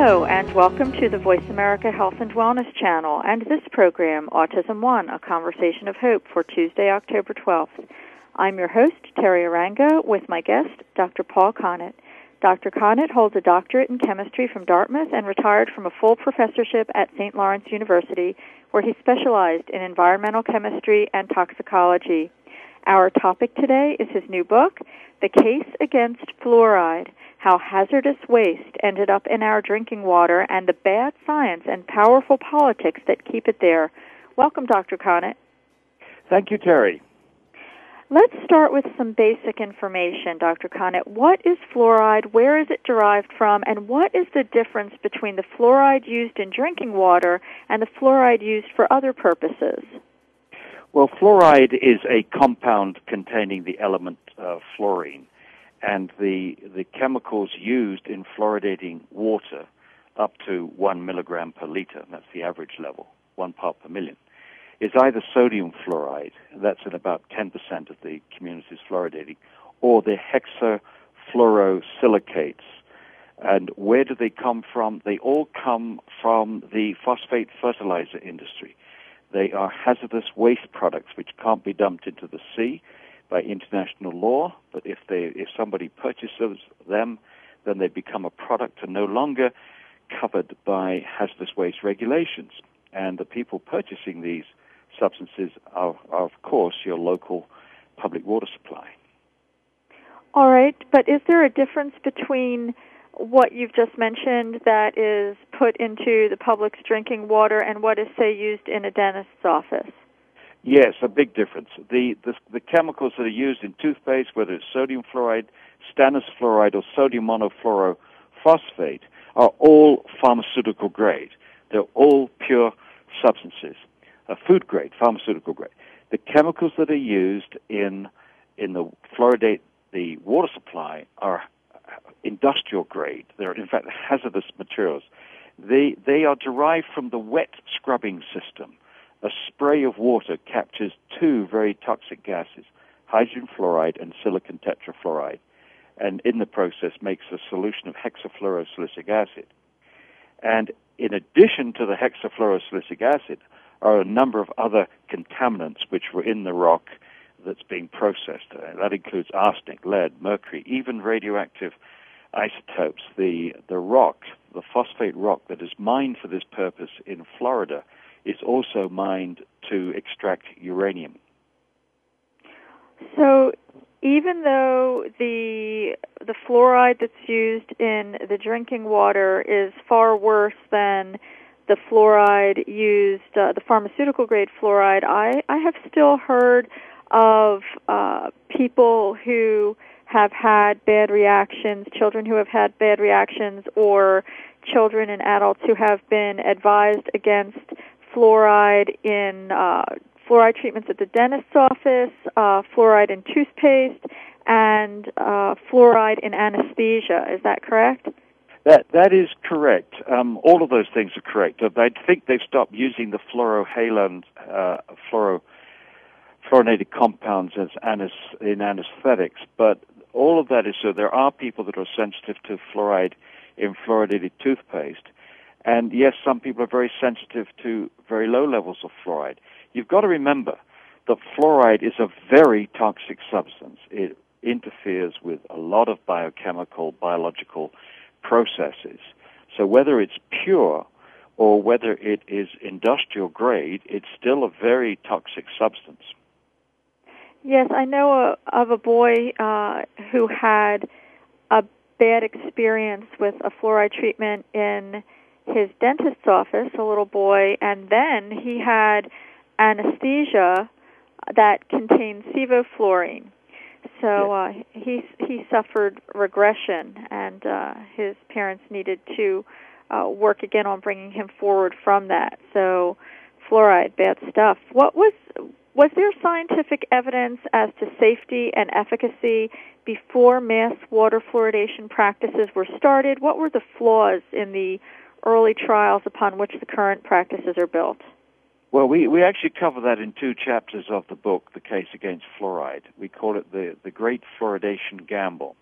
Hello, and welcome to the Voice America Health and Wellness channel and this program, Autism One, a conversation of hope for Tuesday, October 12th. I'm your host, Teri Arranga, with my guest, Dr. Paul Connett. Dr. Connett holds a doctorate in chemistry from Dartmouth and retired from a full professorship at St. Lawrence University, where he specialized in environmental chemistry and toxicology. Our topic today is his new book, The Case Against Fluoride how hazardous waste ended up in our drinking water and the bad science and powerful politics that keep it there. Welcome, Dr. Connett. Thank you, Teri. Let's start with some basic information, Dr. Connett. What is fluoride? Where is it derived from? And what is the difference between the fluoride used in drinking water and the fluoride used for other purposes? Well, fluoride is a compound containing the element uh, fluorine and the the chemicals used in fluoridating water up to one milligram per liter, that's the average level, one part per million, is either sodium fluoride, that's in about 10% of the community's fluoridating, or the hexafluorosilicates. And where do they come from? They all come from the phosphate fertilizer industry. They are hazardous waste products which can't be dumped into the sea by international law, but if they if somebody purchases them, then they become a product and no longer covered by hazardous waste regulations. And the people purchasing these substances are, are of course your local public water supply. All right, but is there a difference between what you've just mentioned that is put into the public's drinking water and what is, say, used in a dentist's office? Yes, a big difference. The, the, the chemicals that are used in toothpaste, whether it's sodium fluoride, stannous fluoride, or sodium monofluorophosphate, are all pharmaceutical grade. They're all pure substances, uh, food grade, pharmaceutical grade. The chemicals that are used in in the fluoridate the water supply are industrial grade. They're in fact hazardous materials. They they are derived from the wet scrubbing system a spray of water captures two very toxic gases, hydrogen fluoride and silicon tetrafluoride, and in the process makes a solution of hexafluorosilicic acid. And in addition to the hexafluorosilicic acid are a number of other contaminants which were in the rock that's being processed. Uh, that includes arsenic, lead, mercury, even radioactive isotopes. The, the rock, the phosphate rock that is mined for this purpose in Florida, is also mined to extract uranium. So, even though the the fluoride that's used in the drinking water is far worse than the fluoride used, uh, the pharmaceutical grade fluoride, I, I have still heard of uh, people who have had bad reactions, children who have had bad reactions, or children and adults who have been advised against fluoride in uh, fluoride treatments at the dentist's office, uh, fluoride in toothpaste, and uh, fluoride in anesthesia. Is that correct? That that is correct. Um, all of those things are correct. I think they've stopped using the fluorohalon, uh, fluoro, fluorinated compounds as anes, in anesthetics, but all of that is so. There are people that are sensitive to fluoride in fluoridated toothpaste. And yes, some people are very sensitive to very low levels of fluoride. You've got to remember that fluoride is a very toxic substance. It interferes with a lot of biochemical, biological processes. So whether it's pure or whether it is industrial grade, it's still a very toxic substance. Yes, I know a, of a boy uh, who had a bad experience with a fluoride treatment in his dentist's office, a little boy, and then he had anesthesia that contained sevoflurane. So uh, he he suffered regression, and uh, his parents needed to uh, work again on bringing him forward from that. So fluoride, bad stuff. What was was there scientific evidence as to safety and efficacy before mass water fluoridation practices were started? What were the flaws in the early trials upon which the current practices are built? Well, we, we actually cover that in two chapters of the book, The Case Against Fluoride. We call it the, the Great Fluoridation Gamble.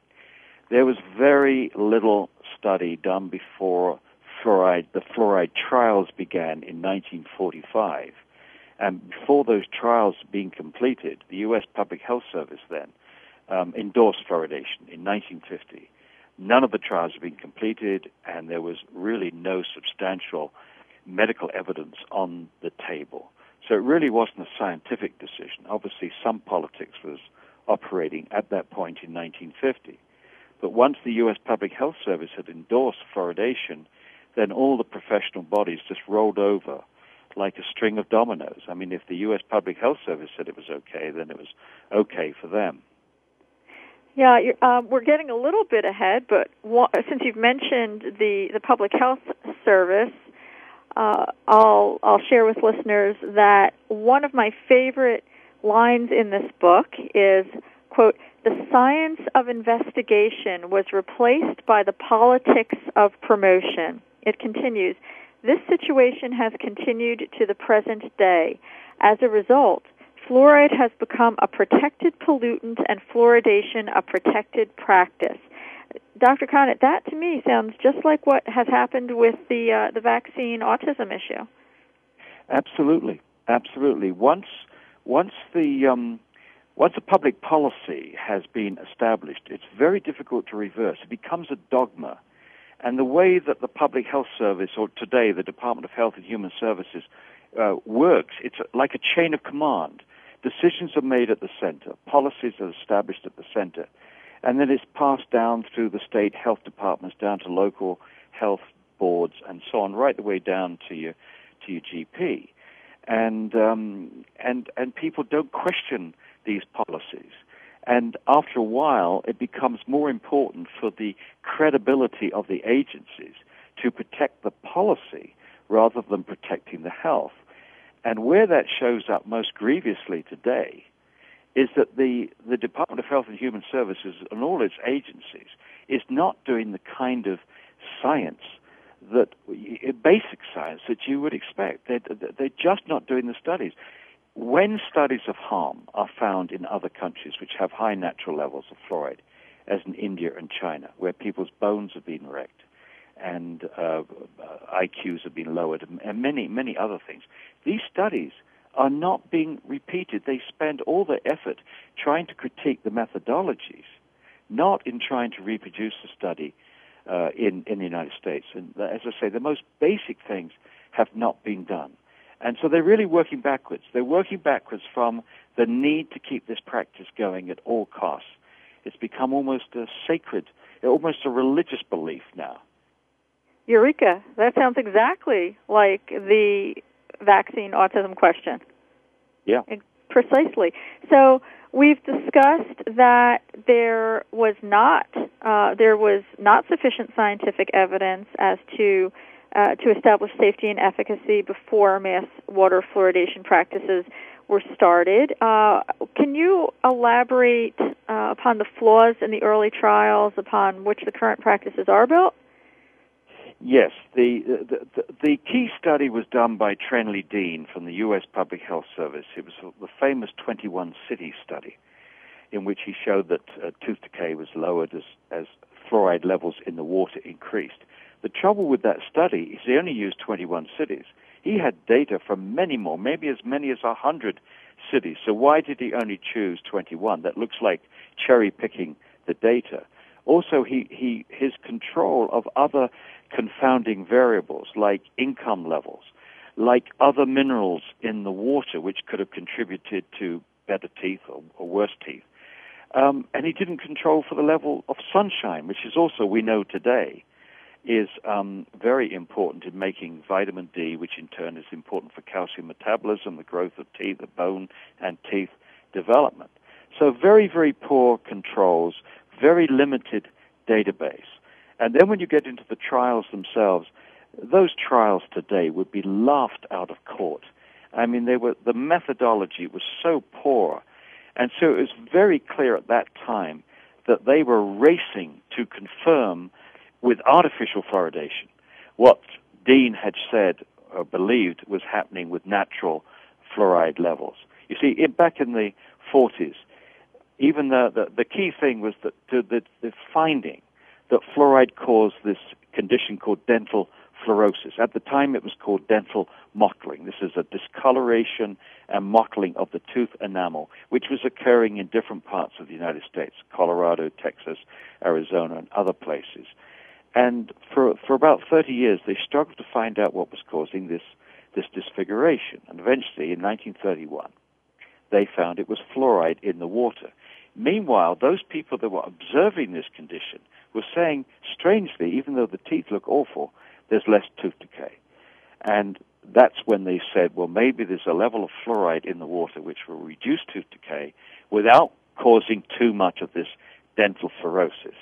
There was very little study done before fluoride, the fluoride trials began in 1945. And before those trials being completed, the U.S. Public Health Service then um, endorsed fluoridation in 1950. None of the trials had been completed, and there was really no substantial medical evidence on the table. So it really wasn't a scientific decision. Obviously, some politics was operating at that point in 1950. But once the U.S. Public Health Service had endorsed fluoridation, then all the professional bodies just rolled over like a string of dominoes. I mean, if the U.S. Public Health Service said it was okay, then it was okay for them. Yeah, uh, we're getting a little bit ahead, but since you've mentioned the, the Public Health Service, uh, I'll I'll share with listeners that one of my favorite lines in this book is quote the science of investigation was replaced by the politics of promotion. It continues. This situation has continued to the present day. As a result, fluoride has become a protected pollutant and fluoridation a protected practice. Dr. Connett, that to me sounds just like what has happened with the uh, the vaccine autism issue. Absolutely, absolutely. Once once the um, once a public policy has been established, it's very difficult to reverse. It becomes a dogma, and the way that the Public Health Service, or today the Department of Health and Human Services, uh, works, it's like a chain of command. Decisions are made at the center, policies are established at the center, and then it's passed down through the state health departments, down to local health boards, and so on, right the way down to your to your GP. And um, and and people don't question these policies. And after a while, it becomes more important for the credibility of the agencies to protect the policy rather than protecting the health. And where that shows up most grievously today is that the, the Department of Health and Human Services and all its agencies is not doing the kind of science that basic science that you would expect. They're, they're just not doing the studies. When studies of harm are found in other countries which have high natural levels of fluoride, as in India and China, where people's bones have been wrecked and uh, IQs have been lowered, and many, many other things, these studies are not being repeated. They spend all their effort trying to critique the methodologies, not in trying to reproduce the study uh, in, in the United States. And as I say, the most basic things have not been done. And so they're really working backwards. They're working backwards from the need to keep this practice going at all costs. It's become almost a sacred, almost a religious belief now. Eureka! That sounds exactly like the vaccine autism question. Yeah. Precisely. So we've discussed that there was not uh, there was not sufficient scientific evidence as to uh, to establish safety and efficacy before mass water fluoridation practices were started. Uh, can you elaborate uh, upon the flaws in the early trials upon which the current practices are built? Yes, the, the, the key study was done by Trendley Dean from the U.S. Public Health Service. It was the famous 21 city study, in which he showed that uh, tooth decay was lowered as, as fluoride levels in the water increased. The trouble with that study is he only used 21 cities. He had data from many more, maybe as many as 100 cities. So why did he only choose 21? That looks like cherry picking the data. Also, he, he, his control of other confounding variables like income levels, like other minerals in the water, which could have contributed to better teeth or, or worse teeth. Um, and he didn't control for the level of sunshine, which is also, we know today, is um, very important in making vitamin D, which in turn is important for calcium metabolism, the growth of teeth, the bone and teeth development. So very, very poor controls, very limited database. And then when you get into the trials themselves, those trials today would be laughed out of court. I mean, they were the methodology was so poor, and so it was very clear at that time that they were racing to confirm with artificial fluoridation what Dean had said or believed was happening with natural fluoride levels. You see, it, back in the 40s, even the, the, the key thing was that the, the finding that fluoride caused this condition called dental fluorosis. At the time, it was called dental mottling. This is a discoloration and mottling of the tooth enamel, which was occurring in different parts of the United States, Colorado, Texas, Arizona, and other places. And for, for about 30 years, they struggled to find out what was causing this, this disfiguration. And eventually, in 1931, they found it was fluoride in the water. Meanwhile, those people that were observing this condition were saying, strangely, even though the teeth look awful, there's less tooth decay. And that's when they said, well, maybe there's a level of fluoride in the water which will reduce tooth decay without causing too much of this dental fluorosis.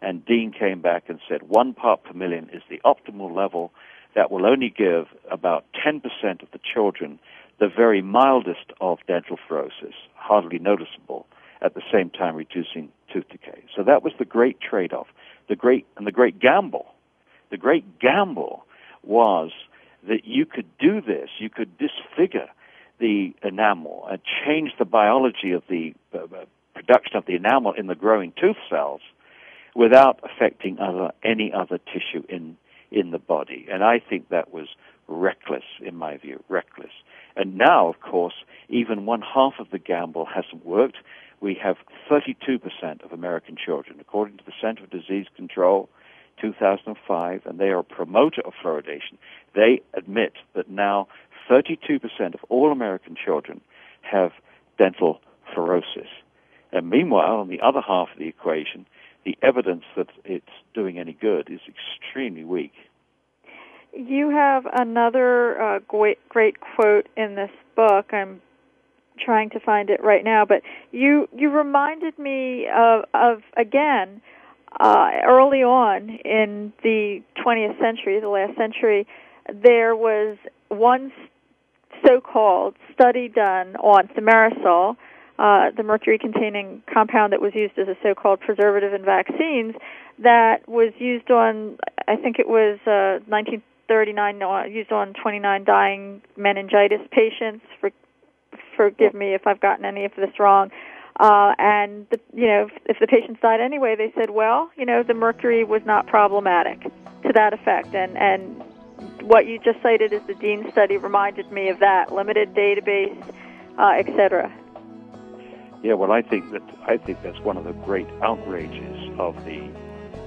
And Dean came back and said one part per million is the optimal level that will only give about 10% of the children the very mildest of dental fluorosis, hardly noticeable, at the same time reducing tooth decay. So that was the great trade-off. The great, and the great gamble, the great gamble was that you could do this, you could disfigure the enamel and change the biology of the uh, uh production of the enamel in the growing tooth cells without affecting other, any other tissue in, in the body. And I think that was reckless, in my view, reckless. And now, of course, even one half of the gamble hasn't worked. We have 32% of American children, according to the Center for Disease Control, 2005, and they are a promoter of fluoridation. They admit that now 32% of all American children have dental fluorosis. And meanwhile, on the other half of the equation, the evidence that it's doing any good is extremely weak. You have another uh, great, great quote in this book. I'm trying to find it right now, but you you reminded me of, of again uh, early on in the 20th century, the last century, there was one so-called study done on thimerosal, uh, the mercury-containing compound that was used as a so-called preservative in vaccines, that was used on, I think it was uh, 1939, uh, used on 29 dying meningitis patients. For, forgive me if I've gotten any of this wrong. Uh, and the, you know, if, if the patients died anyway, they said, well, you know, the mercury was not problematic to that effect. And and what you just cited as the Dean study reminded me of that limited database, uh, et cetera. Yeah, well, I think that I think that's one of the great outrages of the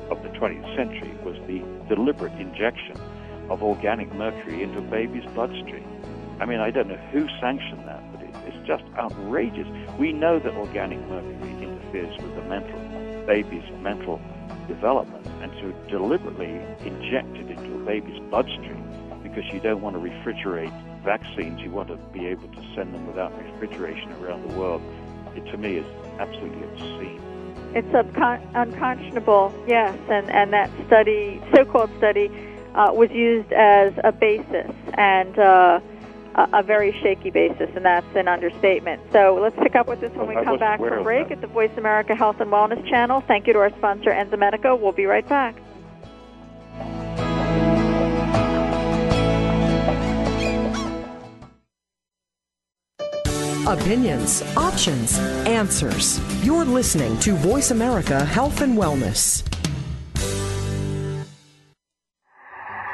of the 20th century was the deliberate injection of organic mercury into a baby's bloodstream. I mean, I don't know who sanctioned that, just outrageous. We know that organic mercury interferes with the mental baby's mental development, and to deliberately inject it into a baby's bloodstream because you don't want to refrigerate vaccines, you want to be able to send them without refrigeration around the world. It to me is absolutely obscene. It's unconscionable, yes, and and that study, so-called study, uh, was used as a basis and. Uh, a, very shaky basis, and that's an understatement. So let's pick up with this when we come back from break at the Voice America Health and Wellness channel. Thank you to our sponsor, Enzymedica. We'll be right back. Opinions, options, answers. You're listening to Voice America Health and Wellness.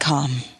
com.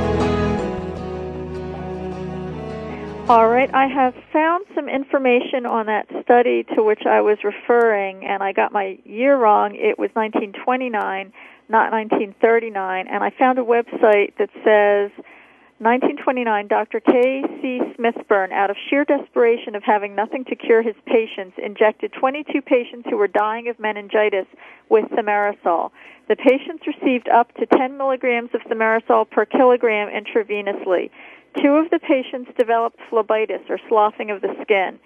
All right, I have found some information on that study to which I was referring, and I got my year wrong. It was 1929, not 1939, and I found a website that says 1929, Dr. K.C. Smithburn, out of sheer desperation of having nothing to cure his patients, injected 22 patients who were dying of meningitis with thimerosal. The patients received up to 10 milligrams of thimerosal per kilogram intravenously. Two of the patients developed phlebitis, or sloughing of the skin.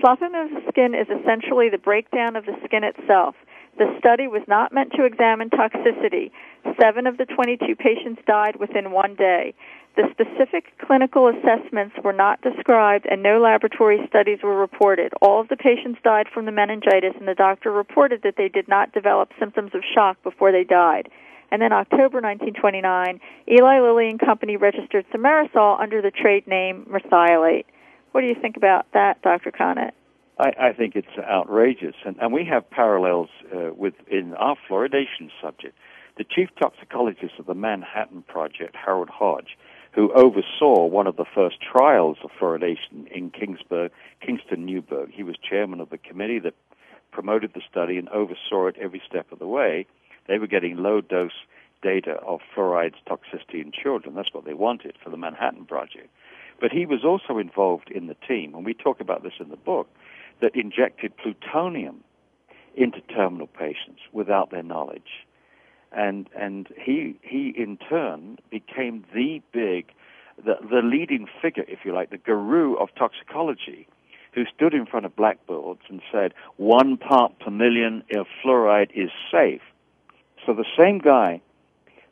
Sloughing of the skin is essentially the breakdown of the skin itself. The study was not meant to examine toxicity. Seven of the 22 patients died within one day. The specific clinical assessments were not described and no laboratory studies were reported. All of the patients died from the meningitis and the doctor reported that they did not develop symptoms of shock before they died. And then October 1929, Eli Lilly and Company registered thimerosal under the trade name Merthiolate. What do you think about that, Dr. Connett? I, I think it's outrageous, and, and we have parallels uh, with in our fluoridation subject. The chief toxicologist of the Manhattan Project, Harold Hodge, who oversaw one of the first trials of fluoridation in Kingsburg, Kingston Newburgh. He was chairman of the committee that promoted the study and oversaw it every step of the way. They were getting low dose data of fluoride's toxicity in children. That's what they wanted for the Manhattan Project. But he was also involved in the team, and we talk about this in the book, that injected plutonium into terminal patients without their knowledge. And, and he, he in turn became the big, the, the leading figure, if you like, the guru of toxicology, who stood in front of blackboards and said, one part per million of fluoride is safe so the same guy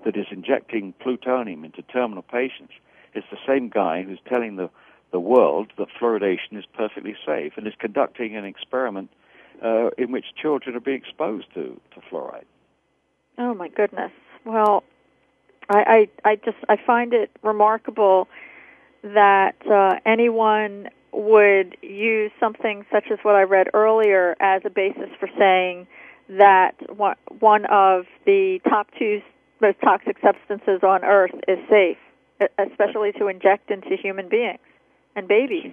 that is injecting plutonium into terminal patients is the same guy who's telling the, the world that fluoridation is perfectly safe and is conducting an experiment uh, in which children are being exposed to, to fluoride. Oh my goodness. Well, I, I, I just I find it remarkable that uh, anyone would use something such as what I read earlier as a basis for saying that one of the top two most toxic substances on Earth is safe, especially to inject into human beings and babies.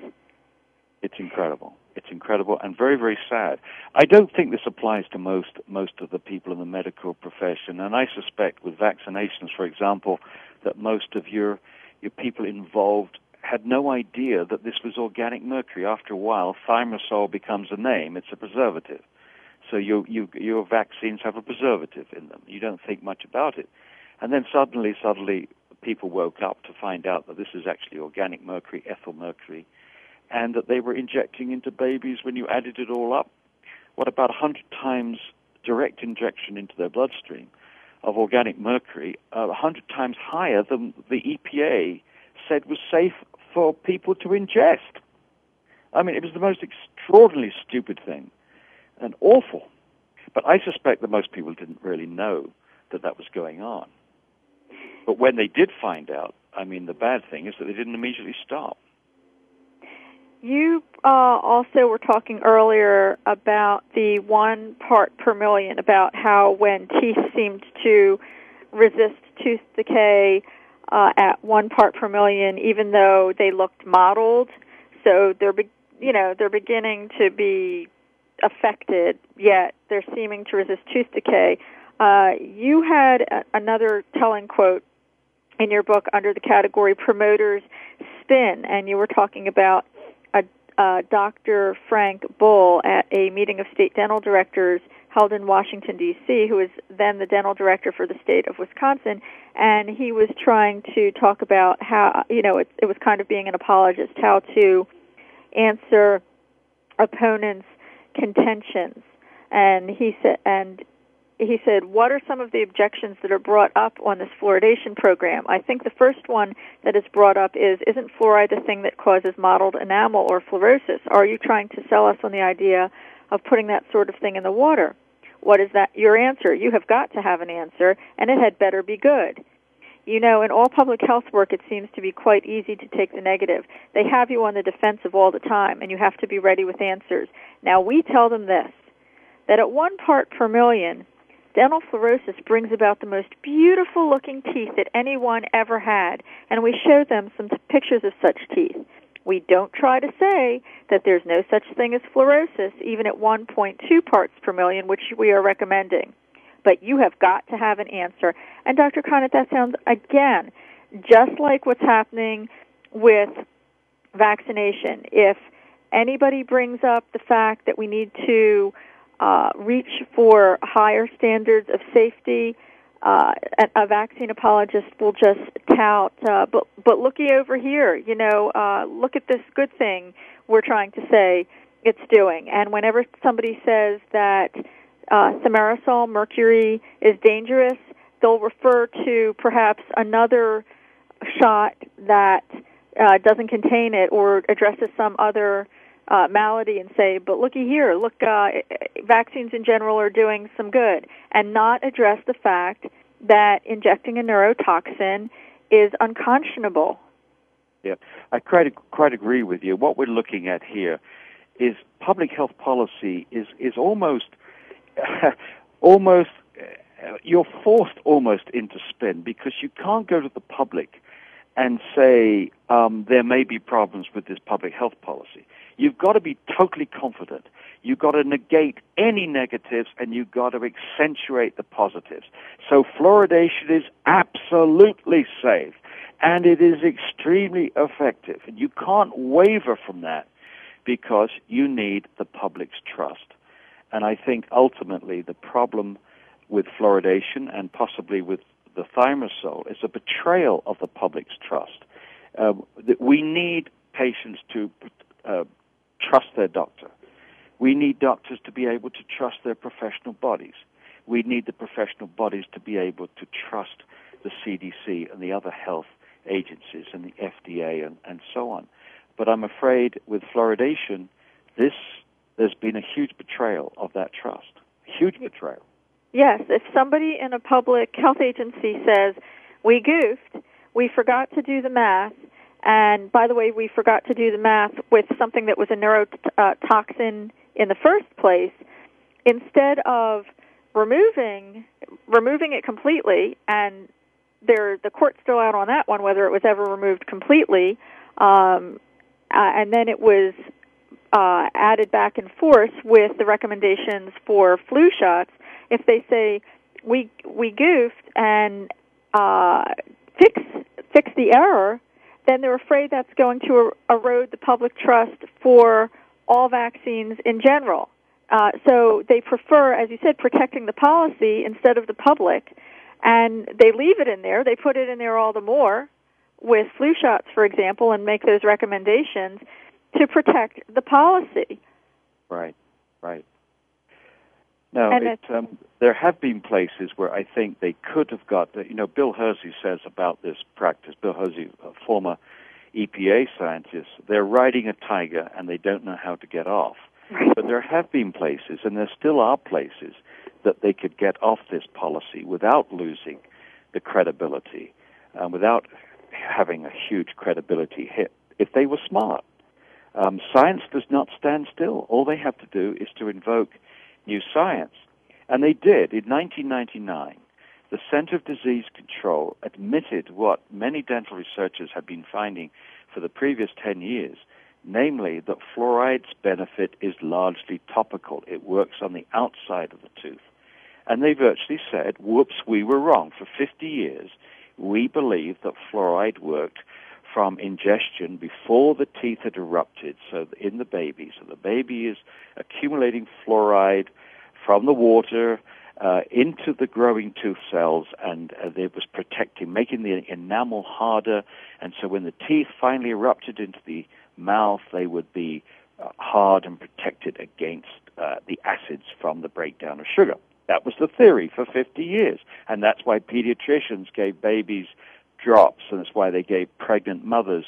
It's incredible. It's incredible and very, very sad. I don't think this applies to most most of the people in the medical profession, and I suspect with vaccinations, for example, that most of your your people involved had no idea that this was organic mercury. After a while, thimerosal becomes a name; it's a preservative. So you, you, your vaccines have a preservative in them. You don't think much about it, and then suddenly, suddenly, people woke up to find out that this is actually organic mercury, ethyl mercury, and that they were injecting into babies when you added it all up, what about 100 times direct injection into their bloodstream of organic mercury, uh, 100 times higher than the EPA said was safe for people to ingest. I mean, it was the most extraordinarily stupid thing and awful. But I suspect that most people didn't really know that that was going on. But when they did find out, I mean, the bad thing is that they didn't immediately stop. You uh, also were talking earlier about the one part per million, about how when teeth seemed to resist tooth decay uh, at one part per million, even though they looked mottled, so they're be- you know they're beginning to be affected, yet they're seeming to resist tooth decay. Uh, you had a- another telling quote in your book under the category promoters spin, and you were talking about a, Dr. Frank Bull at a meeting of state dental directors held in Washington D.C., who was then the dental director for the state of Wisconsin, and he was trying to talk about how you know it, it was kind of being an apologist, how to answer opponents' contentions, and he said and he said, What are some of the objections that are brought up on this fluoridation program? I think the first one that is brought up is Isn't fluoride the thing that causes mottled enamel or fluorosis? Are you trying to sell us on the idea of putting that sort of thing in the water? What is that your answer? You have got to have an answer, and it had better be good. You know, in all public health work, it seems to be quite easy to take the negative. They have you on the defensive all the time, and you have to be ready with answers. Now, we tell them this that at one part per million, dental fluorosis brings about the most beautiful looking teeth that anyone ever had, and we show them some pictures of such teeth. We don't try to say that there's no such thing as fluorosis, even at 1.2 parts per million, which we are recommending. But you have got to have an answer. And Dr. Connett, that sounds, again, just like what's happening with vaccination. If anybody brings up the fact that we need to uh, reach for higher standards of safety, uh, a, vaccine apologist will just tout, uh, but but looky over here, you know, uh, look at this good thing we're trying to say it's doing. And whenever somebody says that uh, thimerosal mercury is dangerous, they'll refer to perhaps another shot that uh, doesn't contain it or addresses some other uh, malady and say, but looky here, look, uh, vaccines in general are doing some good, and not address the fact that injecting a neurotoxin is unconscionable. Yeah, I quite quite agree with you. What we're looking at here is public health policy is is almost almost uh, you're forced almost into spin because you can't go to the public and say um, there may be problems with this public health policy. You've got to be totally confident. You've got to negate any negatives and you've got to accentuate the positives. So fluoridation is absolutely safe and it is extremely effective. And you can't waver from that because you need the public's trust. And I think ultimately the problem with fluoridation and possibly with the thimerosal is a betrayal of the public's trust. Uh, that we need patients to uh, trust their doctor. We need doctors to be able to trust their professional bodies. We need the professional bodies to be able to trust the CDC and the other health agencies and the FDA and, and so on. But I'm afraid with fluoridation, this there's been a huge betrayal of that trust. Huge betrayal. Yes, if somebody in a public health agency says, "We goofed, we forgot to do the math, and by the way, we forgot to do the math with something that was a neurotoxin in the first place. Instead of removing removing it completely, and there the court's still out on that one whether it was ever removed completely, um, uh, and then it was uh, added back and forth with the recommendations for flu shots, if they say we we goofed and uh, fix fix the error, then they're afraid that's going to er- erode the public trust for all vaccines in general. Uh, so they prefer, as you said, protecting the policy instead of the public, and they leave it in there. They put it in there all the more with flu shots, for example, and make those recommendations to protect the policy. Right, right. No, it, um, there have been places where I think they could have got, you know, Bill Hirzy says about this practice, Bill Hirzy, a former EPA scientist, they're riding a tiger and they don't know how to get off. Right. But there have been places, and there still are places, that they could get off this policy without losing the credibility, and without having a huge credibility hit, if they were smart. Um, science does not stand still. All they have to do is to invoke new science. And they did. In 1999, the Center of Disease Control admitted what many dental researchers had been finding for the previous 10 years, namely that fluoride's benefit is largely topical. It works on the outside of the tooth. And they virtually said, whoops, we were wrong. For 50 years, we believed that fluoride worked from ingestion before the teeth had erupted, so in the baby. So the baby is accumulating fluoride from the water uh, into the growing tooth cells, and uh, it was protecting, making the enamel harder. And so when the teeth finally erupted into the mouth, they would be uh, hard and protected against uh, the acids from the breakdown of sugar. That was the theory for 50 years, and that's why pediatricians gave babies drops, and that's why they gave pregnant mothers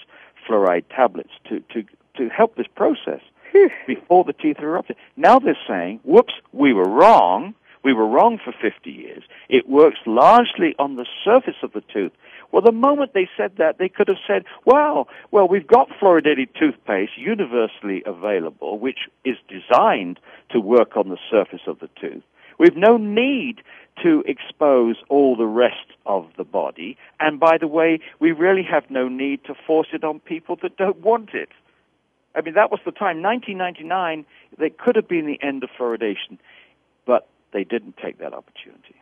fluoride tablets to, to, to help this process before the teeth erupted. Now they're saying, whoops, we were wrong. We were wrong for 50 years. It works largely on the surface of the tooth. Well, the moment they said that, they could have said, well, well, we've got fluoridated toothpaste universally available, which is designed to work on the surface of the tooth. We've no need to expose all the rest of the body. And by the way, we really have no need to force it on people that don't want it. I mean, that was the time, 1999, that could have been the end of fluoridation, but they didn't take that opportunity.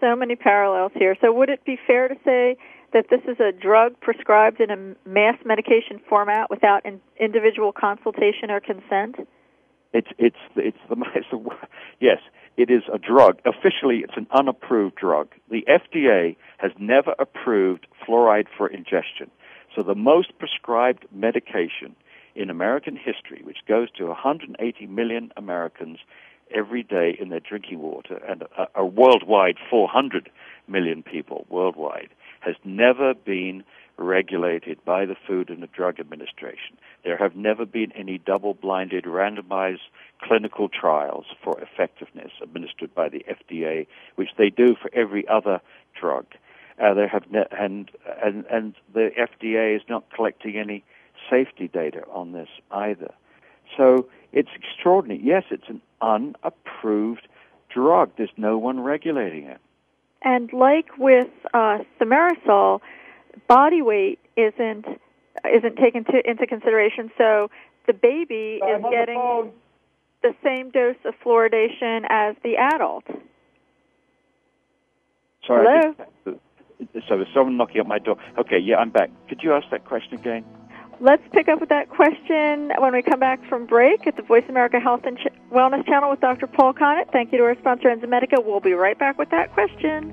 So many parallels here. So would it be fair to say that this is a drug prescribed in a mass medication format without in individual consultation or consent? It's it's it's the it's the yes. It is a drug. Officially, it's an unapproved drug. The FDA has never approved fluoride for ingestion. So the most prescribed medication in American history, which goes to 180 million Americans every day in their drinking water, and a, a worldwide 400 million people worldwide, has never been regulated by the Food and the Drug Administration. There have never been any double-blinded, randomized clinical trials for effectiveness administered by the FDA, which they do for every other drug. Uh, there have ne- and and and the FDA is not collecting any safety data on this either. So it's extraordinary. Yes, it's an unapproved drug. There's no one regulating it. And like with uh, thimerosal, body weight isn't isn't taken to, into consideration. So the baby I'm is on getting the, same dose of fluoridation as the adult. Sorry. Hello? So there's someone knocking at my door. Okay, yeah, I'm back. Could you ask that question again? Let's pick up with that question when we come back from break at the Voice America Health and Ch- Wellness channel with Dr. Paul Connett. Thank you to our sponsor, Enzymedica. We'll be right back with that question.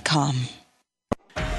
com.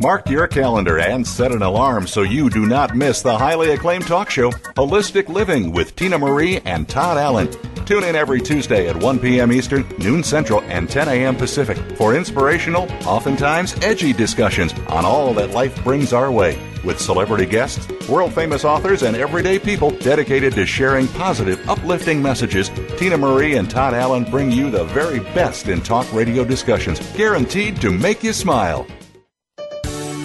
Mark your calendar and set an alarm so you do not miss the highly acclaimed talk show, Holistic Living with Tina Marie and Todd Allen. Tune in every Tuesday at 1 p.m. Eastern, noon Central, and 10 a.m. Pacific for inspirational, oftentimes edgy discussions on all that life brings our way. With celebrity guests, world famous authors, and everyday people dedicated to sharing positive, uplifting messages, Tina Marie and Todd Allen bring you the very best in talk radio discussions, guaranteed to make you smile.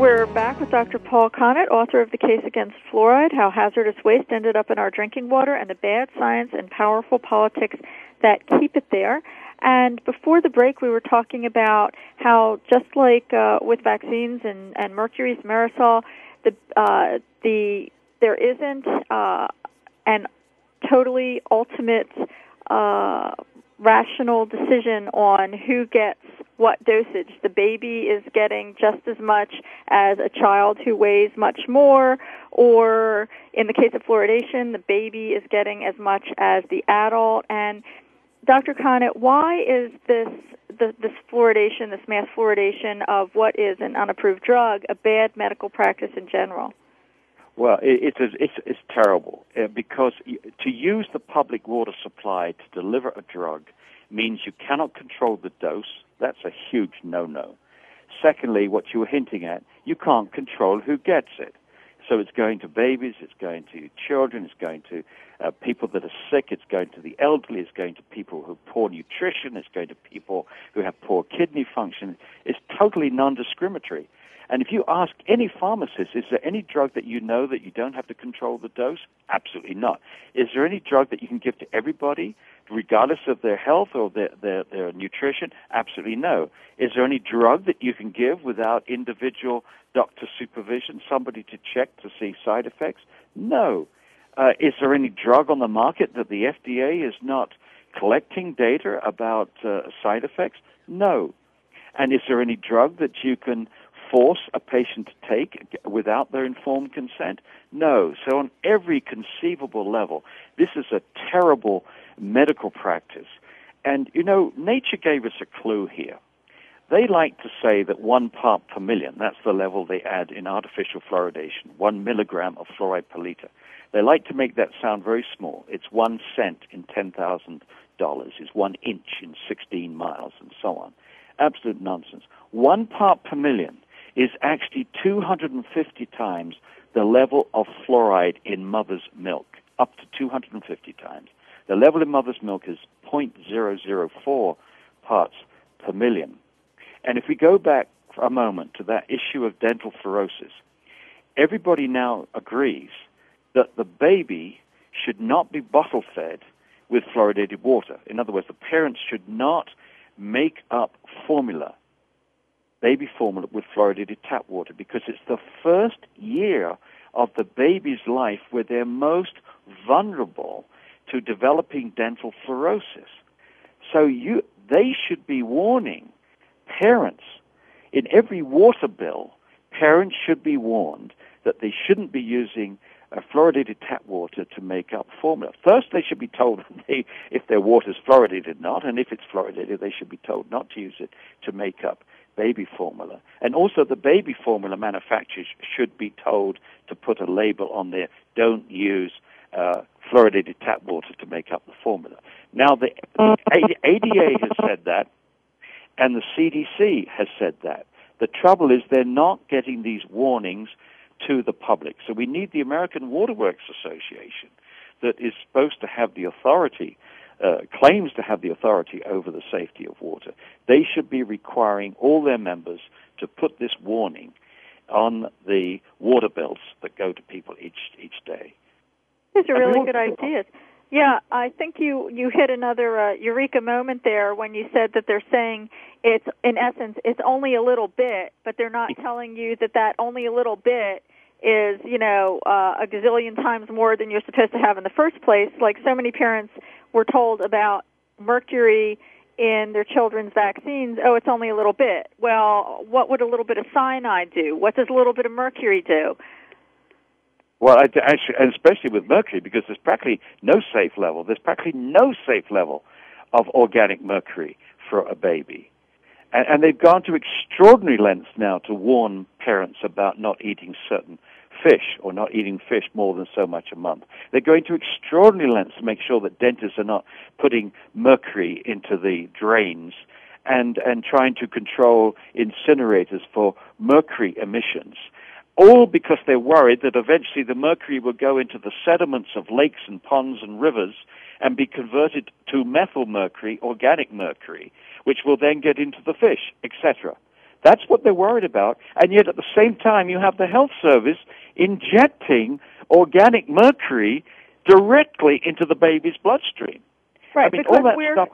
We're back with Dr. Paul Connett, author of The Case Against Fluoride How Hazardous Waste Ended Up in Our Drinking Water and the Bad Science and Powerful Politics That Keep It There. And before the break, we were talking about how, just like uh, with vaccines and, and mercury's thimerosal, the uh, the there isn't uh, an totally ultimate uh, rational decision on who gets what dosage. The baby is getting just as much as a child who weighs much more, or in the case of fluoridation, the baby is getting as much as the adult. And Dr. Connett, why is this this fluoridation, this mass fluoridation of what is an unapproved drug, a bad medical practice in general? Well, it, it's it's it's terrible uh, because to use the public water supply to deliver a drug means you cannot control the dose. That's a huge no-no. Secondly, what you were hinting at, you can't control who gets it. So it's going to babies, it's going to children, it's going to uh, people that are sick, it's going to the elderly, it's going to people who have poor nutrition, it's going to people who have poor kidney function. It's totally non-discriminatory. And if you ask any pharmacist, is there any drug that you know that you don't have to control the dose? Absolutely not. Is there any drug that you can give to everybody, regardless of their health or their, their, their nutrition? Absolutely no. Is there any drug that you can give without individual doctor supervision, somebody to check to see side effects? No. Uh, is there any drug on the market that the FDA is not collecting data about uh, side effects? No. And is there any drug that you can force a patient to take without their informed consent? No. So on every conceivable level, this is a terrible medical practice. And, you know, nature gave us a clue here. They like to say that one part per million, that's the level they add in artificial fluoridation, one milligram of fluoride per liter. They like to make that sound very small. It's one cent in $10,000, it's one inch in 16 miles, and so on. Absolute nonsense. One part per million is actually 250 times the level of fluoride in mother's milk, up to 250 times. The level in mother's milk is 0.004 parts per million. And if we go back for a moment to that issue of dental fluorosis, everybody now agrees that the baby should not be bottle fed with fluoridated water. In other words, the parents should not make up formula baby formula with fluoridated tap water because it's the first year of the baby's life where they're most vulnerable to developing dental fluorosis. So you, they should be warning parents in every water bill. parents should be warned that they shouldn't be using uh, fluoridated tap water to make up formula. First, they should be told they, if their water is fluoridated or not, and if it's fluoridated, they should be told not to use it to make up baby formula. And also, the baby formula manufacturers should be told to put a label on there: don't use uh, fluoridated tap water to make up the formula. Now, the ADA has said that, and the CDC has said that. The trouble is they're not getting these warnings to the public. So we need the American Waterworks Association that is supposed to have the authority, uh, claims to have the authority over the safety of water. They should be requiring all their members to put this warning on the water bills that go to people each each day. These are really good ideas. Yeah, I think you you hit another uh, eureka moment there when you said that they're saying it's in essence it's only a little bit, but they're not telling you that that only a little bit is you know uh, a gazillion times more than you're supposed to have in the first place. Like so many parents were told about mercury in their children's vaccines. Oh, it's only a little bit. Well, what would a little bit of cyanide do? What does a little bit of mercury do? Well, I, actually, especially with mercury, because there's practically no safe level. There's practically no safe level of organic mercury for a baby. And, and they've gone to extraordinary lengths now to warn parents about not eating certain fish or not eating fish more than so much a month. They're going to extraordinary lengths to make sure that dentists are not putting mercury into the drains and, and trying to control incinerators for mercury emissions all because they're worried that eventually the mercury will go into the sediments of lakes and ponds and rivers and be converted to methyl mercury, organic mercury, which will then get into the fish, etc. That's what they're worried about. And yet at the same time, you have the health service injecting organic mercury directly into the baby's bloodstream. Right, I mean, because all that we're, stuff.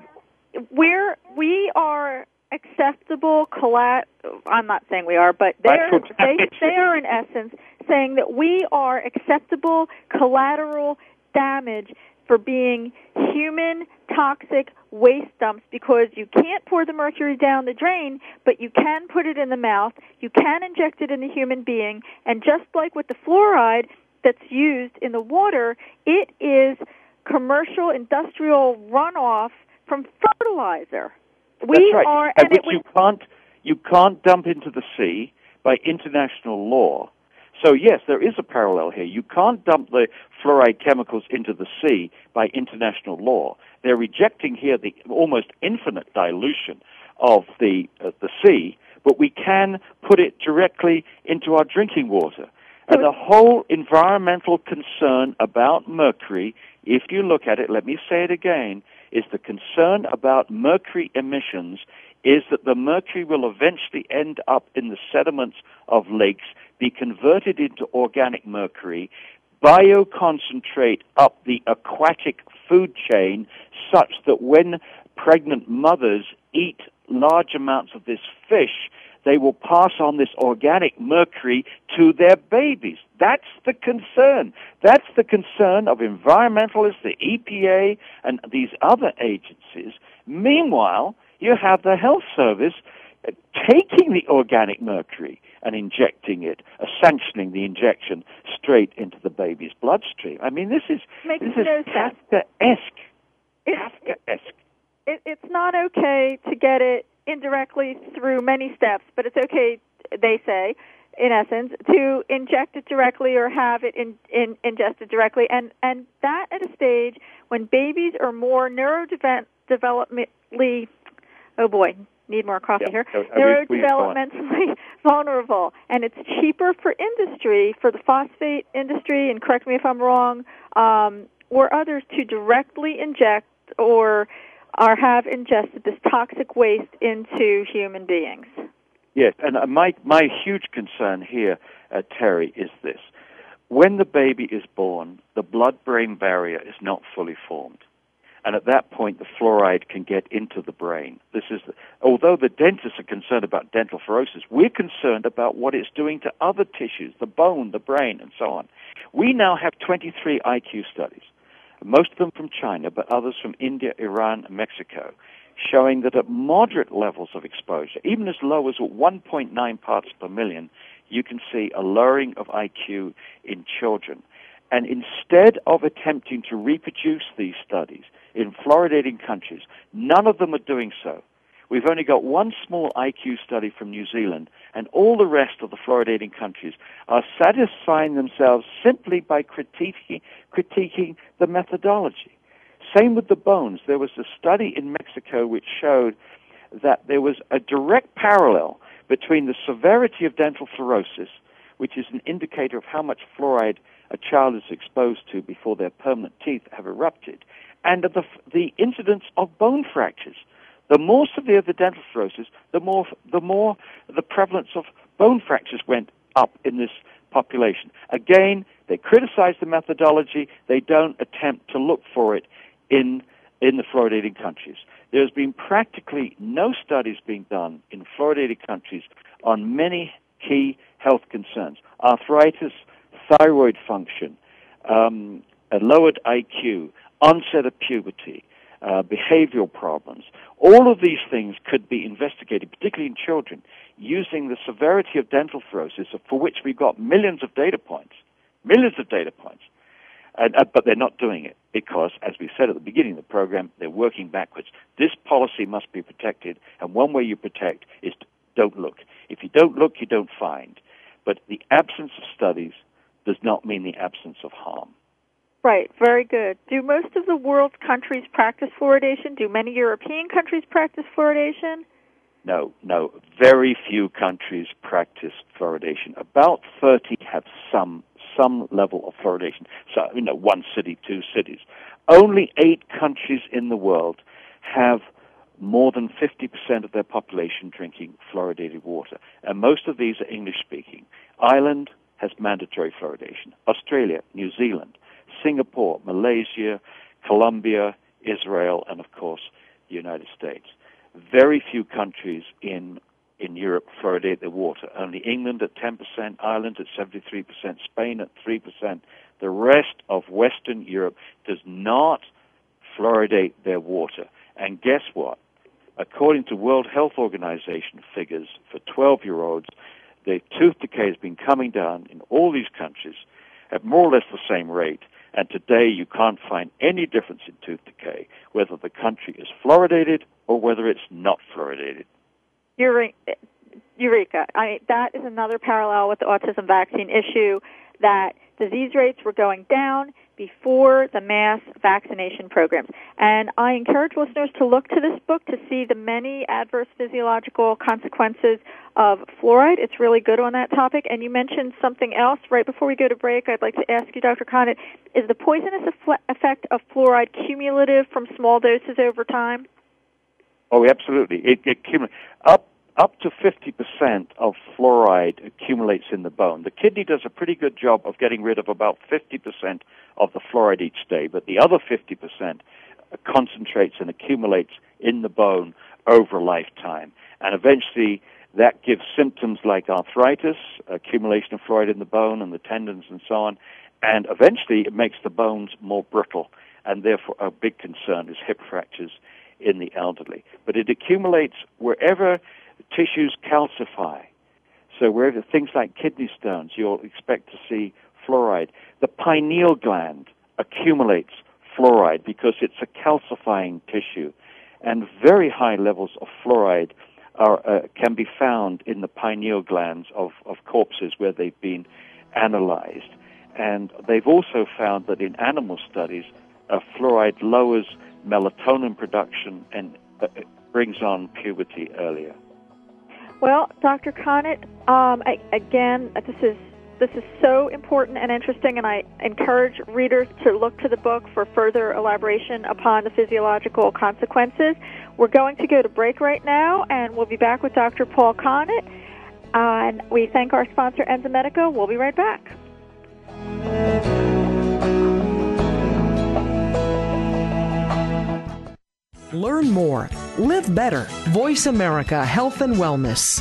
we're, we are acceptable collat I'm not saying we are, but they're, they they are in essence saying that we are acceptable collateral damage for being human toxic waste dumps because you can't pour the mercury down the drain, but you can put it in the mouth, you can inject it in the human being, and just like with the fluoride that's used in the water, it is commercial industrial runoff from fertilizer. We right. are, and, and which you can't you can't dump into the sea by international law. So yes, there is a parallel here. You can't dump the fluoride chemicals into the sea by international law. They're rejecting here the almost infinite dilution of the uh, the sea, but we can put it directly into our drinking water. And the whole environmental concern about mercury, if you look at it, let me say it again, is the concern about mercury emissions is that the mercury will eventually end up in the sediments of lakes, be converted into organic mercury, bioconcentrate up the aquatic food chain such that when pregnant mothers eat large amounts of this fish, they will pass on this organic mercury to their babies. That's the concern. That's the concern of environmentalists, the EPA, and these other agencies. Meanwhile, you have the health service taking the organic mercury and injecting it, uh, sanctioning the injection straight into the baby's bloodstream. I mean, this is Makes this no is sense. Kafkaesque. It's, Kafkaesque. it, it's not okay to get it indirectly through many steps, but it's okay, they say, in essence, to inject it directly or have it in, in, ingested directly, and and that at a stage when babies are more neurodevelopmentally, oh boy, need more coffee Yeah. here, we go neurodevelopmentally vulnerable, and it's cheaper for industry, for the phosphate industry, and correct me if I'm wrong, um, or others to directly inject or or have ingested this toxic waste into human beings. Yes, and uh, my my huge concern here, uh, Teri, is this: when the baby is born, the blood-brain barrier is not fully formed, and at that point, the fluoride can get into the brain. This is, although the dentists are concerned about dental fluorosis, we're concerned about what it's doing to other tissues, the bone, the brain, and so on. We now have 23 IQ studies, most of them from China, but others from India, Iran, and Mexico, showing that at moderate levels of exposure, even as low as 1.9 parts per million, you can see a lowering of IQ in children. And instead of attempting to reproduce these studies in fluoridating countries, none of them are doing so. We've only got one small IQ study from New Zealand, and all the rest of the fluoridating countries are satisfying themselves simply by critiquing, critiquing the methodology. Same with the bones. There was a study in Mexico which showed that there was a direct parallel between the severity of dental fluorosis, which is an indicator of how much fluoride a child is exposed to before their permanent teeth have erupted, and the, the incidence of bone fractures. The more severe the dental fluorosis, the more, the more the prevalence of bone fractures went up in this population. Again, they criticize the methodology. They don't attempt to look for it in, in the fluoridating countries. There's been practically no studies being done in fluoridated countries on many key health concerns. Arthritis, thyroid function, um, a lowered IQ, onset of puberty, uh, behavioral problems. All of these things could be investigated, particularly in children, using the severity of dental fluorosis, for which we've got millions of data points, millions of data points. And, uh, but they're not doing it because, as we said at the beginning of the program, they're working backwards. This policy must be protected, and one way you protect is don't look. If you don't look, you don't find. But the absence of studies does not mean the absence of harm. Right, very good. Do most of the world's countries practice fluoridation? Do many European countries practice fluoridation? No, no. Very few countries practice fluoridation. About 30 have some some level of fluoridation. So, you know, one city, two cities. Only eight countries in the world have more than 50% of their population drinking fluoridated water. And most of these are English speaking. Ireland has mandatory fluoridation. Australia, New Zealand, Singapore, Malaysia, Colombia, Israel, and of course, the United States. Very few countries in in Europe fluoridate their water. Only England at 10%, Ireland at 73%, Spain at 3%. The rest of Western Europe does not fluoridate their water. And guess what? According to World Health Organization figures for 12 year olds, the tooth decay has been coming down in all these countries at more or less the same rate. And today you can't find any difference in tooth decay, whether the country is fluoridated or whether it's not fluoridated. Eureka. I, that is another parallel with the autism vaccine issue that disease rates were going down before the mass vaccination programs. And I encourage listeners to look to this book to see the many adverse physiological consequences of fluoride. It's really good on that topic. And you mentioned something else right before we go to break. I'd like to ask you, Dr. Connett, is the poisonous effect of fluoride cumulative from small doses over time? Oh, absolutely. It, it up up to 50% of fluoride accumulates in the bone. The kidney does a pretty good job of getting rid of about 50% of the fluoride each day, but the other 50% concentrates and accumulates in the bone over a lifetime. And eventually that gives symptoms like arthritis, accumulation of fluoride in the bone and the tendons and so on, and eventually it makes the bones more brittle, and therefore a big concern is hip fractures in the elderly. But it accumulates wherever tissues calcify. So wherever things like kidney stones, you'll expect to see fluoride. The pineal gland accumulates fluoride because it's a calcifying tissue, and very high levels of fluoride are, uh, can be found in the pineal glands of, of corpses where they've been analyzed. And they've also found that in animal studies, uh, fluoride lowers melatonin production and uh, brings on puberty earlier. Well, Dr. Connett, um, I, again, this is this is so important and interesting, and I encourage readers to look to the book for further elaboration upon the physiological consequences. We're going to go to break right now, and we'll be back with Dr. Paul Connett. Uh, and we thank our sponsor, Enzymedica. We'll be right back. Learn more. Live better. Voice America Health and Wellness.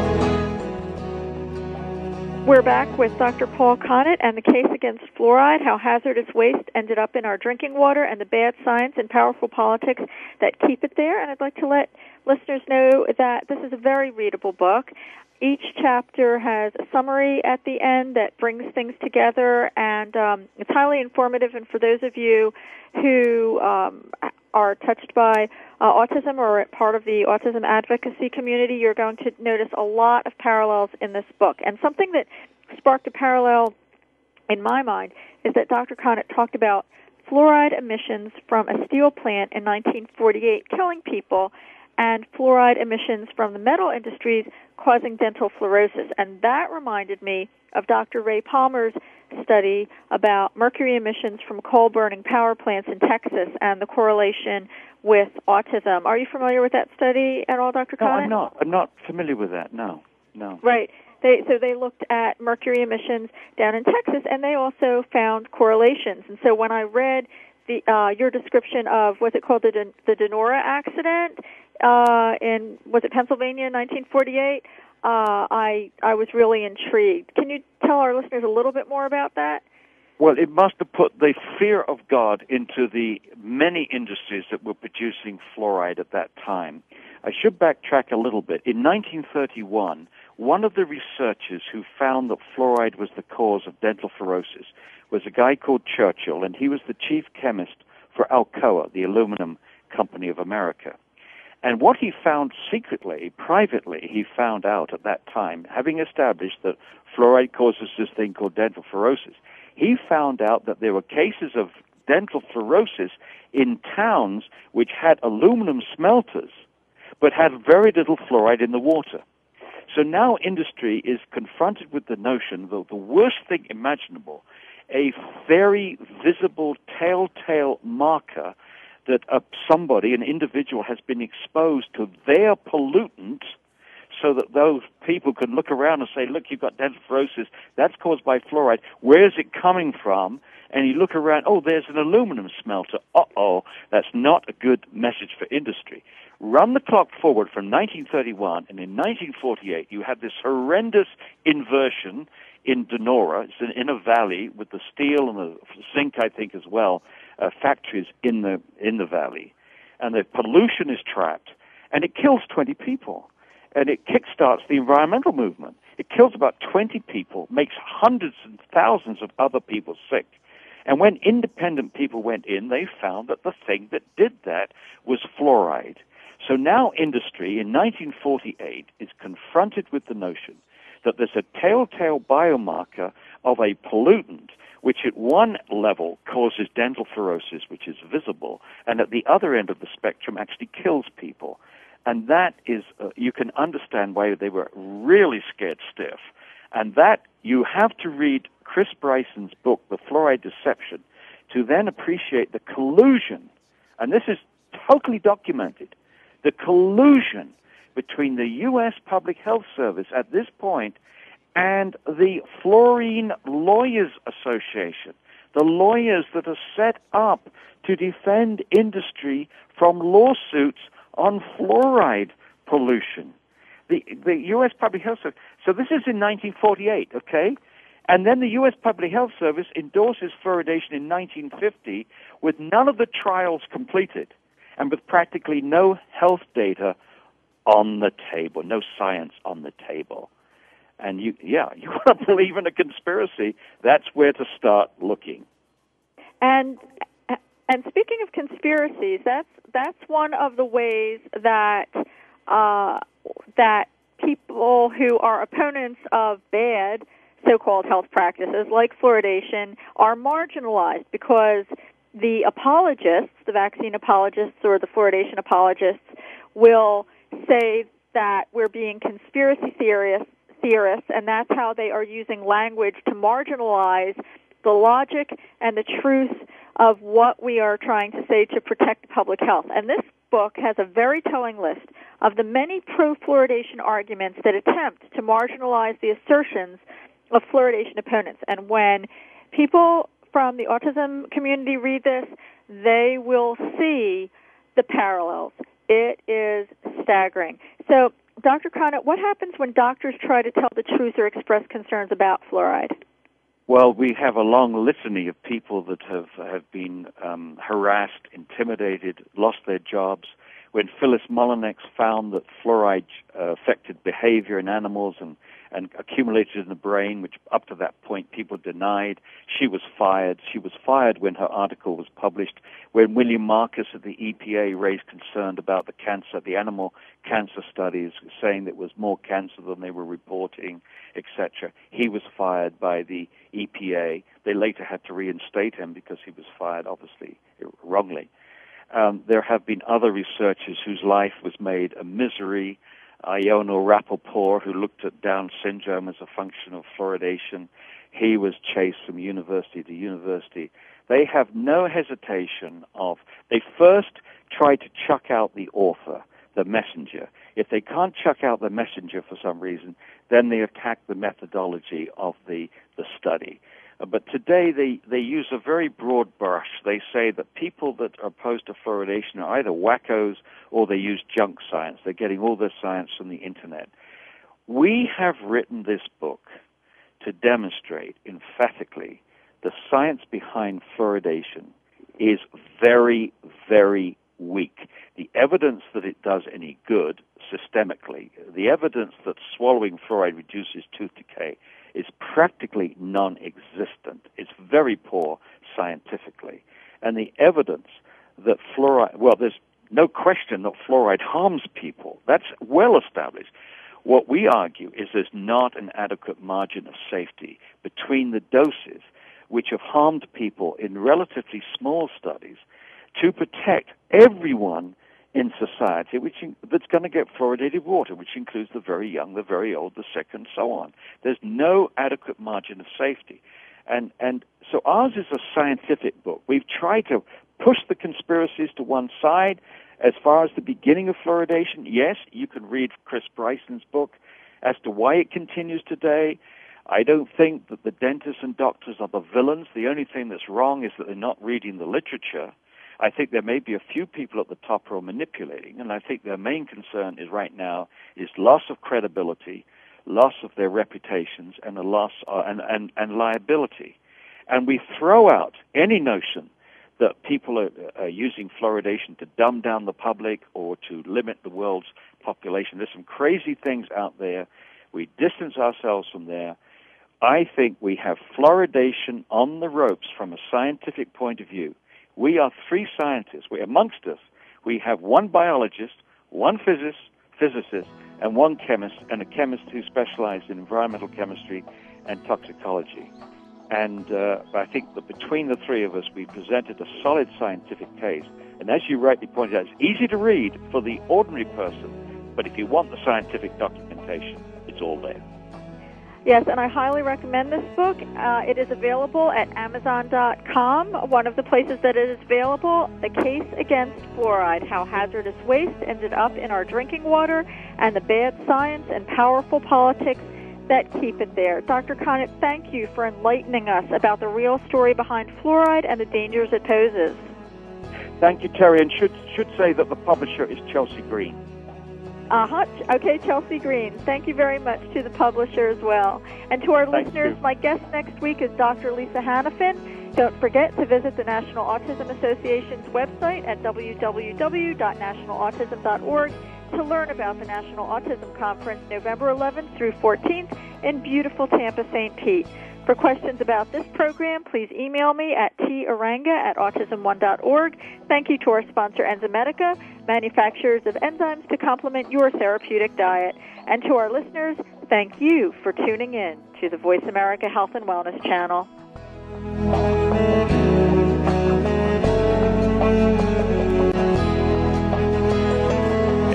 We're back with Dr. Paul Connett and the case against fluoride, how hazardous waste ended up in our drinking water, and the bad science and powerful politics that keep it there. And I'd like to let listeners know that this is a very readable book. Each chapter has a summary at the end that brings things together, and um, it's highly informative. And for those of you who um, are touched by uh, autism or part of the autism advocacy community, you're going to notice a lot of parallels in this book. And something that sparked a parallel in my mind is that Dr. Connett talked about fluoride emissions from a steel plant in 1948 killing people and fluoride emissions from the metal industries causing dental fluorosis. And that reminded me of Dr. Ray Palmer's study about mercury emissions from coal burning power plants in Texas and the correlation with autism. Are you familiar with that study at all, Dr. No? I'm not. I'm not familiar with that. No, no. Right. They, so they looked at mercury emissions down in Texas, and they also found correlations. And so when I read the uh, your description of what's it called the Den- the Donora accident uh, in was it Pennsylvania in 1948, uh, I I was really intrigued. Can you tell our listeners a little bit more about that? Well, it must have put the fear of God into the many industries that were producing fluoride at that time. I should backtrack a little bit. In 1931, one of the researchers who found that fluoride was the cause of dental fluorosis was a guy called Churchill, and he was the chief chemist for Alcoa, the aluminum company of America. And what he found secretly, privately, he found out at that time, having established that fluoride causes this thing called dental fluorosis, he found out that there were cases of dental fluorosis in towns which had aluminum smelters but had very little fluoride in the water. So now industry is confronted with the notion that the worst thing imaginable, a very visible telltale marker that somebody, an individual, has been exposed to their pollutant so that those people can look around and say, look, you've got dental. That's caused by fluoride. Where is it coming from? And you look around, oh, there's an aluminum smelter. Uh-oh, that's not a good message for industry. Run the clock forward from 1931, and in 1948, you have this horrendous inversion in Donora. It's in, in a valley with the steel and the zinc, I think, as well, uh, factories in the in the valley, and the pollution is trapped, and it kills 20 people, and it kickstarts the environmental movement. It kills about 20 people, makes hundreds and thousands of other people sick. And when independent people went in, they found that the thing that did that was fluoride. So now industry in 1948 is confronted with the notion that there's a telltale biomarker of a pollutant which at one level causes dental fluorosis, which is visible, and at the other end of the spectrum actually kills people. And that is, uh, you can understand why they were really scared stiff. And that, you have to read Chris Bryson's book, The Fluoride Deception, to then appreciate the collusion, and this is totally documented, the collusion between the U.S. Public Health Service at this point and the Fluorine Lawyers Association, the lawyers that are set up to defend industry from lawsuits on fluoride pollution. The, the U.S. Public Health Service. So this is in 1948, okay? And then the U.S. Public Health Service endorses fluoridation in 1950 with none of the trials completed and with practically no health data on the table, no science on the table. And you, yeah, you want to believe in a conspiracy, that's where to start looking. And and speaking of conspiracies, that's that's one of the ways that uh, that people who are opponents of bad so-called health practices like fluoridation are marginalized because the apologists, the vaccine apologists or the fluoridation apologists, will say that we're being conspiracy theorists, theorists, and that's how they are using language to marginalize the logic and the truth of what we are trying to say to protect public health. And this book has a very telling list of the many pro fluoridation arguments that attempt to marginalize the assertions of fluoridation opponents. And when people from the autism community read this, they will see the parallels. It is staggering. So, Dr. Connett, what happens when doctors try to tell the truth or express concerns about fluoride? Well, we have a long litany of people that have have been um, harassed, intimidated, lost their jobs. When Phyllis Mullenix found that fluoride uh, affected behavior in animals and and accumulated in the brain, which up to that point people denied. She was fired. She was fired when her article was published. When William Marcus of the EPA raised concern about the cancer, the animal cancer studies, saying it was more cancer than they were reporting, etc., he was fired by the EPA. They later had to reinstate him because he was fired, obviously, wrongly. Um, there have been other researchers whose life was made a misery Ionel Rapaport, who looked at Down syndrome as a function of fluoridation. He was chased from university to university. They have no hesitation of, they first try to chuck out the author, the messenger. If they can't chuck out the messenger for some reason, then they attack the methodology of the, the study. Uh, but today they, they use a very broad brush. They say that people that are opposed to fluoridation are either wackos or they use junk science. They're getting all their science from the internet. We have written this book to demonstrate emphatically the science behind fluoridation is very, very weak. The evidence that it does any good systemically, the evidence that swallowing fluoride reduces tooth decay, is practically non existent. It's very poor scientifically. And the evidence that fluoride, well, there's no question that fluoride harms people. That's well established. What we argue is there's not an adequate margin of safety between the doses which have harmed people in relatively small studies to protect everyone in society which in, that's going to get fluoridated water, which includes the very young, the very old, the sick, and so on. There's no adequate margin of safety. And, and so ours is a scientific book. We've tried to push the conspiracies to one side. As far as the beginning of fluoridation, yes, you can read Chris Bryson's book as to why it continues today. I don't think that the dentists and doctors are the villains. The only thing that's wrong is that they're not reading the literature. I think there may be a few people at the top who are manipulating, and I think their main concern is right now is loss of credibility, loss of their reputations, and a loss uh, and, and, and liability. And we throw out any notion that people are, are using fluoridation to dumb down the public or to limit the world's population. There's some crazy things out there. We distance ourselves from there. I think we have fluoridation on the ropes from a scientific point of view. We are three scientists. We amongst us. We have one biologist, one physicist, physicist, and one chemist, and a chemist who specializes in environmental chemistry and toxicology. And uh, I think that between the three of us, we presented a solid scientific case. And as you rightly pointed out, it's easy to read for the ordinary person, but if you want the scientific documentation, it's all there. Yes, and I highly recommend this book. Uh, it is available at Amazon.com. One of the places that it is available, The Case Against Fluoride How Hazardous Waste Ended Up in Our Drinking Water and the Bad Science and Powerful Politics That Keep It There. Dr. Connett, thank you for enlightening us about the real story behind fluoride and the dangers it poses. Thank you, Teri, and should, should say that the publisher is Chelsea Green. Uh huh. Okay, Chelsea Green. Thank you very much to the publisher as well. And to our Thank listeners, you. my guest next week is Dr. Lisa Hannafin. Don't forget to visit the National Autism Association's website at www.nationalautism.org to learn about the National Autism Conference November 11th through 14th in beautiful Tampa, St. Pete. For questions about this program, please email me at taranga at autism1.org. Thank you to our sponsor, Enzymedica, manufacturers of enzymes to complement your therapeutic diet. And to our listeners, thank you for tuning in to the Voice America Health and Wellness channel.